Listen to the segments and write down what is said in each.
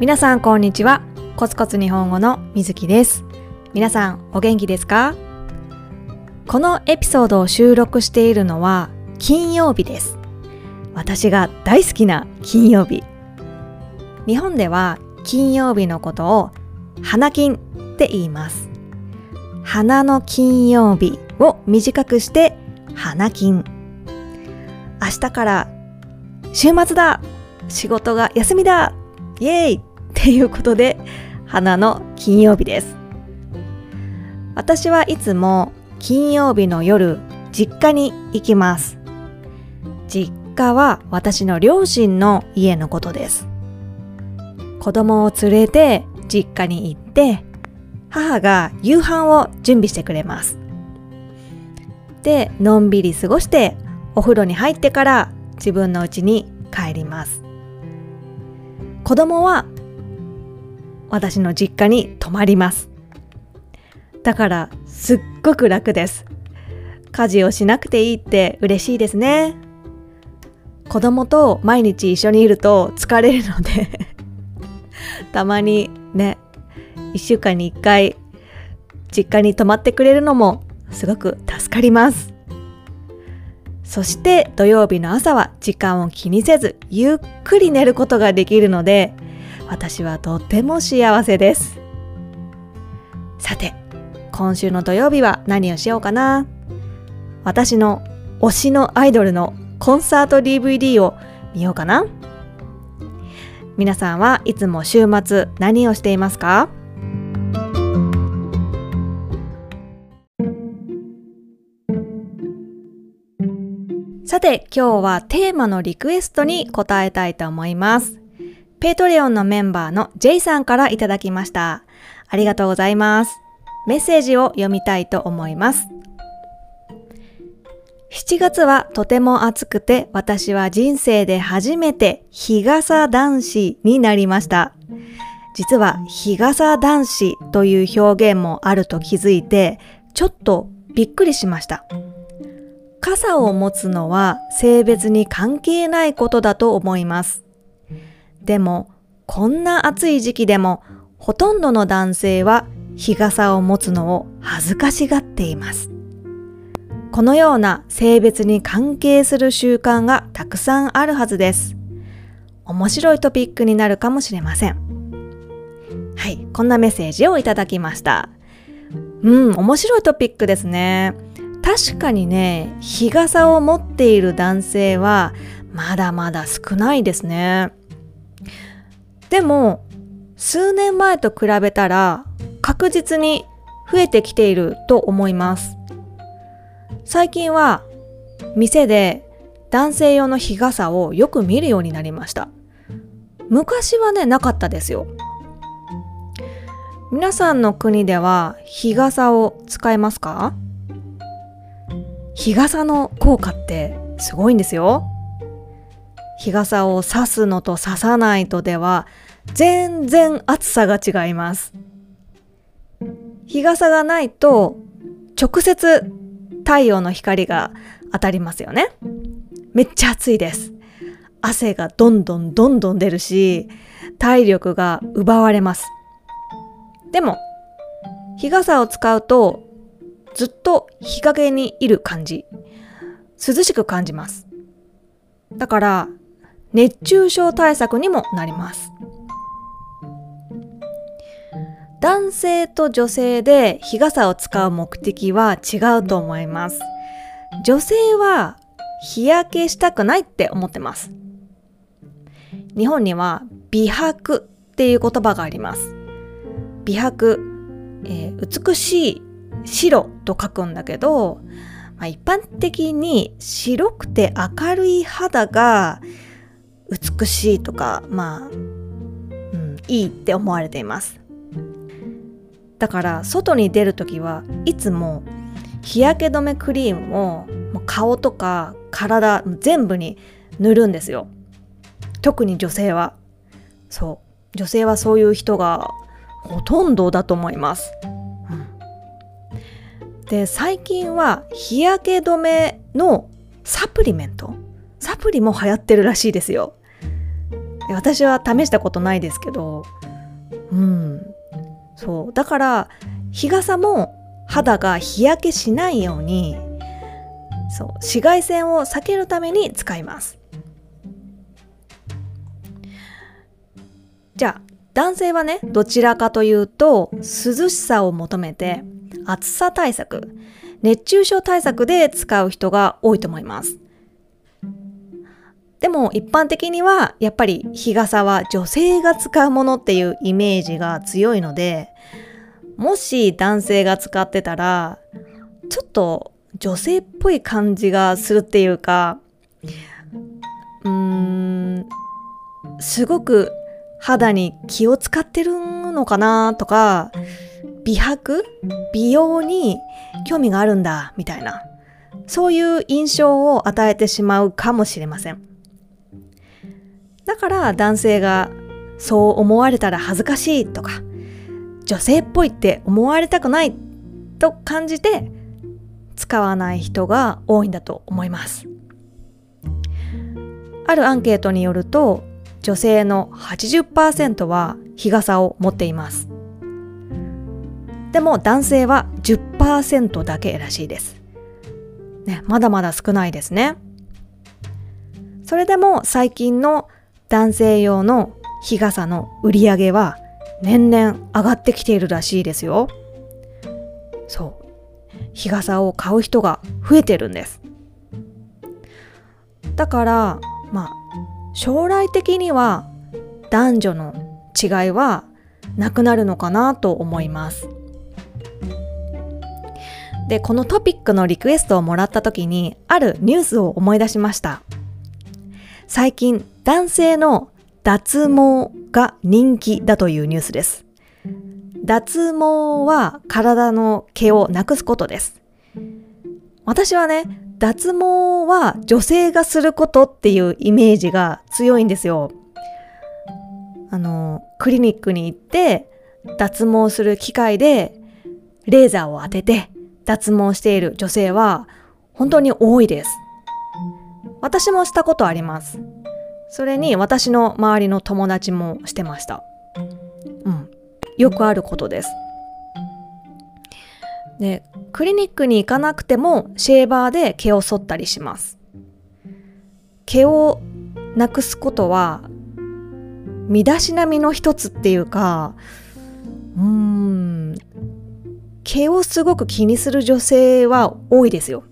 皆さんこんにちは。コツコツ日本語のみずきです。皆さんお元気ですか？このエピソードを収録しているのは金曜日です。私が大好きな金曜日。日本では金曜日のことを花金って言います。花の金曜日を短くして花金。明日から週末だ。仕事が休みだ。イエーイ。っていうことで花の金曜日です。私はいつも金曜日の夜実家に行きます。実家は私の両親の家のことです。子供を連れて実家に行って母が夕飯を準備してくれます。でのんびり過ごしてお風呂に入ってから自分の家に帰ります。子供は私の実家に泊まります。だからすっごく楽です。家事をしなくていいって嬉しいですね。子供と毎日一緒にいると疲れるので。たまにね1週間に1回実家に泊まってくれるのもすごく助かります。そして土曜日の朝は時間を気にせずゆっくり寝ることができるので私はとても幸せです。さて今週の土曜日は何をしようかな。私の推しのアイドルのコンサート DVD を見ようかな。皆さんはいつも週末何をしていますか？さて今日はテーマのリクエストに答えたいと思います。 Patreon のメンバーの J さんからいただきました。ありがとうございます。メッセージを読みたいと思います。7月はとても暑くて私は人生で初めて日傘男子になりました。実は日傘男子という表現もあると気づいてちょっとびっくりしました。傘を持つのは性別に関係ないことだと思います。でも、こんな暑い時期でも、ほとんどの男性は日傘を持つのを恥ずかしがっています。このような性別に関係する習慣がたくさんあるはずです。面白いトピックになるかもしれません。はい、こんなメッセージをいただきました。うん、面白いトピックですね。確かにね日傘を持っている男性はまだまだ少ないですねでも数年前と比べたら確実に増えてきていると思います。最近は店で男性用の日傘をよく見るようになりました。昔はねなかったですよ。皆さんの国では日傘を使えますか？日傘の効果ってすごいんですよ。日傘を差すのと差さないとでは全然暑さが違います。日傘がないと直接太陽の光が当たりますよね。めっちゃ暑いです。汗がどんどんどんどん出るし体力が奪われます。でも日傘を使うとずっと日陰にいる感じ。涼しく感じます。だから、熱中症対策にもなります。男性と女性で日傘を使う目的は違うと思います。女性は日焼けしたくないって思ってます。日本には美白っていう言葉があります。美白、えー、美しい白と書くんだけど、まあ、一般的に白くて明るい肌が美しいとか、まあ、うん、いいって思われています。だから外に出るときはいつも日焼け止めクリームを顔とか体全部に塗るんですよ。特に女性は。そう。女性はそういう人がほとんどだと思います。で最近は日焼け止めのサプリメントサプリも流行ってるらしいですよ私は試したことないですけどうん。そう。だから日傘も肌が日焼けしないようにそう。紫外線を避けるために使います。じゃあ男性はねどちらかというと涼しさを求めて暑さ対策熱中症対策で使う人が多いと思います。でも一般的にはやっぱり日傘は女性が使うものっていうイメージが強いのでもし男性が使ってたらちょっと女性っぽい感じがするっていうかうーんすごく肌に気を使ってるのかなとか美白？美容に興味があるんだみたいなそういう印象を与えてしまうかもしれません。だから男性がそう思われたら恥ずかしいとか女性っぽいって思われたくないと感じて使わない人が多いんだと思います。あるアンケートによると女性の80%は日傘を持っています。でも男性は10%だけらしいです、ね、まだまだ少ないですね。それでも最近の男性用の日傘の売り上げは年々上がってきているらしいですよ。そう。日傘を買う人が増えてるんです。だからまあ将来的には男女の違いはなくなるのかなと思います。でこのトピックのリクエストをもらった時にあるニュースを思い出しました。最近男性の脱毛が人気だというニュースです脱毛は体の毛をなくすことです私はね脱毛は女性がすることっていうイメージが強いんですよ。あの、クリニックに行って脱毛する機械でレーザーを当てて脱毛している女性は本当に多いです。私もしたことあります。それに私の周りの友達もしてました。うん。よくあることです。で、クリニックに行かなくてもシェーバーで毛を剃ったりします。毛をなくすことは身だしなみの一つっていうか、うーん、毛をすごく気にする女性は多いですよ。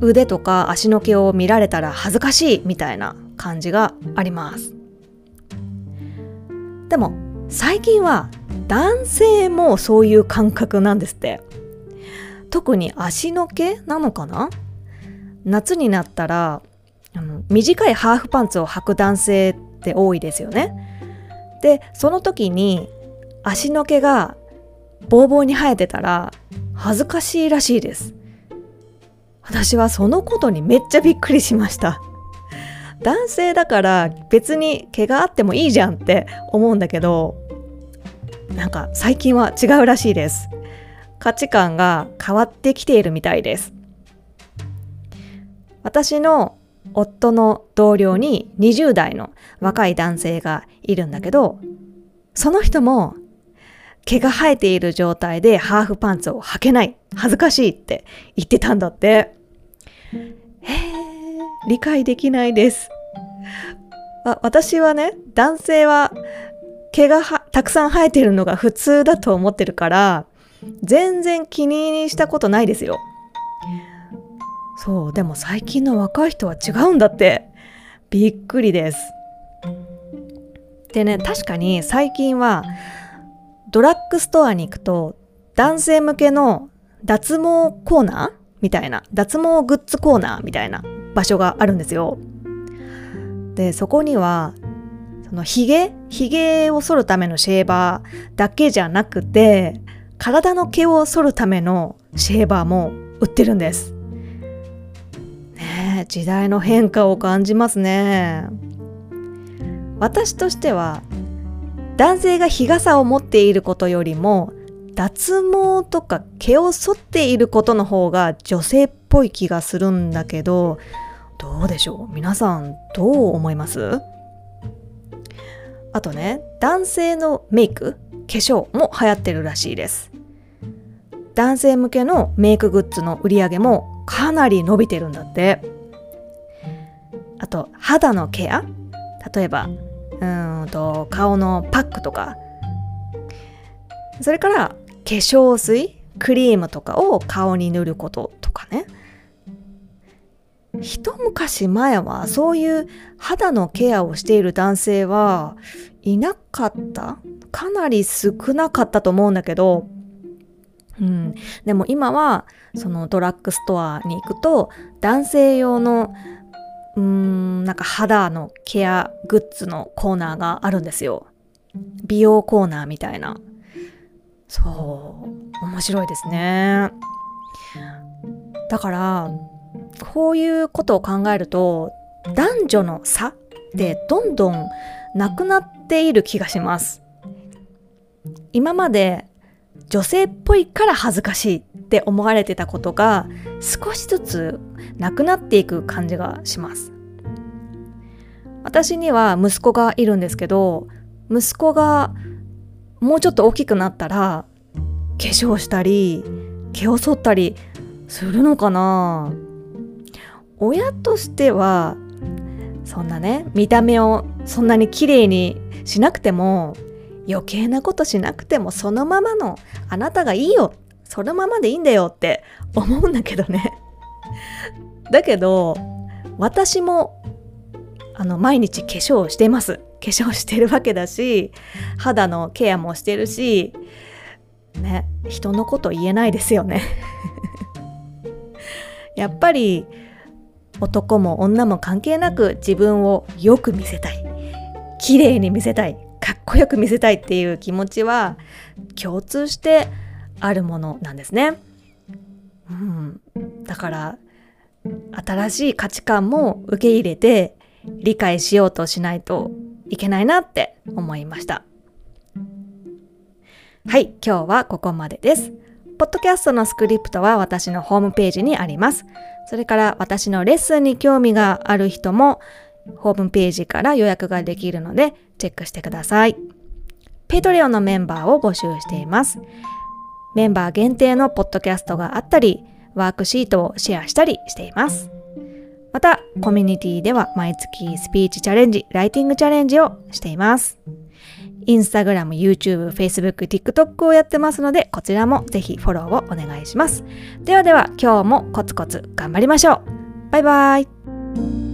腕とか足の毛を見られたら恥ずかしいみたいな感じがあります。でも最近は男性もそういう感覚なんですって。特に足の毛なのかな？夏になったらあの短いハーフパンツを履く男性って多いですよね。でその時に足の毛がボーボーに生えてたら恥ずかしいらしいです。私はそのことにめっちゃびっくりしました。男性だから別に毛があってもいいじゃんって思うんだけどなんか最近は違うらしいです。価値観が変わってきているみたいです。私の夫の同僚に20代の若い男性がいるんだけど、その人も毛が生えている状態でハーフパンツを履けない。恥ずかしいって言ってたんだって。理解できないです。私はね、男性は毛がたくさん生えてるのが普通だと思ってるから、全然気にしたことないですよ。そう、でも最近の若い人は違うんだって。びっくりです。でね、確かに最近はドラッグストアに行くと男性向けの脱毛コーナーみたいな、脱毛グッズコーナーみたいな場所があるんですよ。で、そこにはそのヒゲヒゲを剃るためのシェーバーだけじゃなくて、体の毛を剃るためのシェーバーも売ってるんです。ね時代の変化を感じますね。私としては男性が日傘を持っていることよりも脱毛とか毛を剃っていることの方が女性っぽい気がするんだけどどうでしょう？皆さんどう思います？あとね男性のメイク化粧も流行ってるらしいです。男性向けのメイクグッズの売り上げもかなり伸びてるんだって。あと肌のケア？例えばうんと顔のパックとか。それから化粧水？クリームとかを顔に塗ることとかね。一昔前はそういう肌のケアをしている男性はいなかった？かなり少なかったと思うんだけど、うん、でも今はそのドラッグストアに行くと男性用のうーんなんか肌のケアグッズのコーナーがあるんですよ。美容コーナーみたいな。そう。面白いですね。だからこういうことを考えると男女の差ってどんどんなくなっている気がします。今まで女性っぽいから恥ずかしいって思われてたことが少しずつなくなっていく感じがします。私には息子がいるんですけど息子がもうちょっと大きくなったら化粧したり毛を剃ったりするのかな。親としてはそんなね見た目をそんなに綺麗にしなくても余計なことしなくてもそのままのあなたがいいよそのままでいいんだよって思うんだけどね。だけど私もあの毎日化粧してます。化粧してるわけだし肌のケアもしてるしね人のこと言えないですよね。やっぱり男も女も関係なく自分をよく見せたい綺麗に見せたいかっこよく見せたいっていう気持ちは共通してあるものなんですね。うん、だから新しい価値観も受け入れて理解しようとしないといけないなって思いました。はい、今日はここまでです。ポッドキャストのスクリプトは私のホームページにあります。それから私のレッスンに興味がある人もホームページから予約ができるのでチェックしてください。ペトリオのメンバーを募集しています。メンバー限定のポッドキャストがあったり、ワークシートをシェアしたりしています。また、コミュニティでは毎月スピーチチャレンジ、ライティングチャレンジをしています。インスタグラム、YouTube、Facebook、TikTok をやってますので、こちらもぜひフォローをお願いします。ではでは、今日もコツコツ頑張りましょう。バイバイ。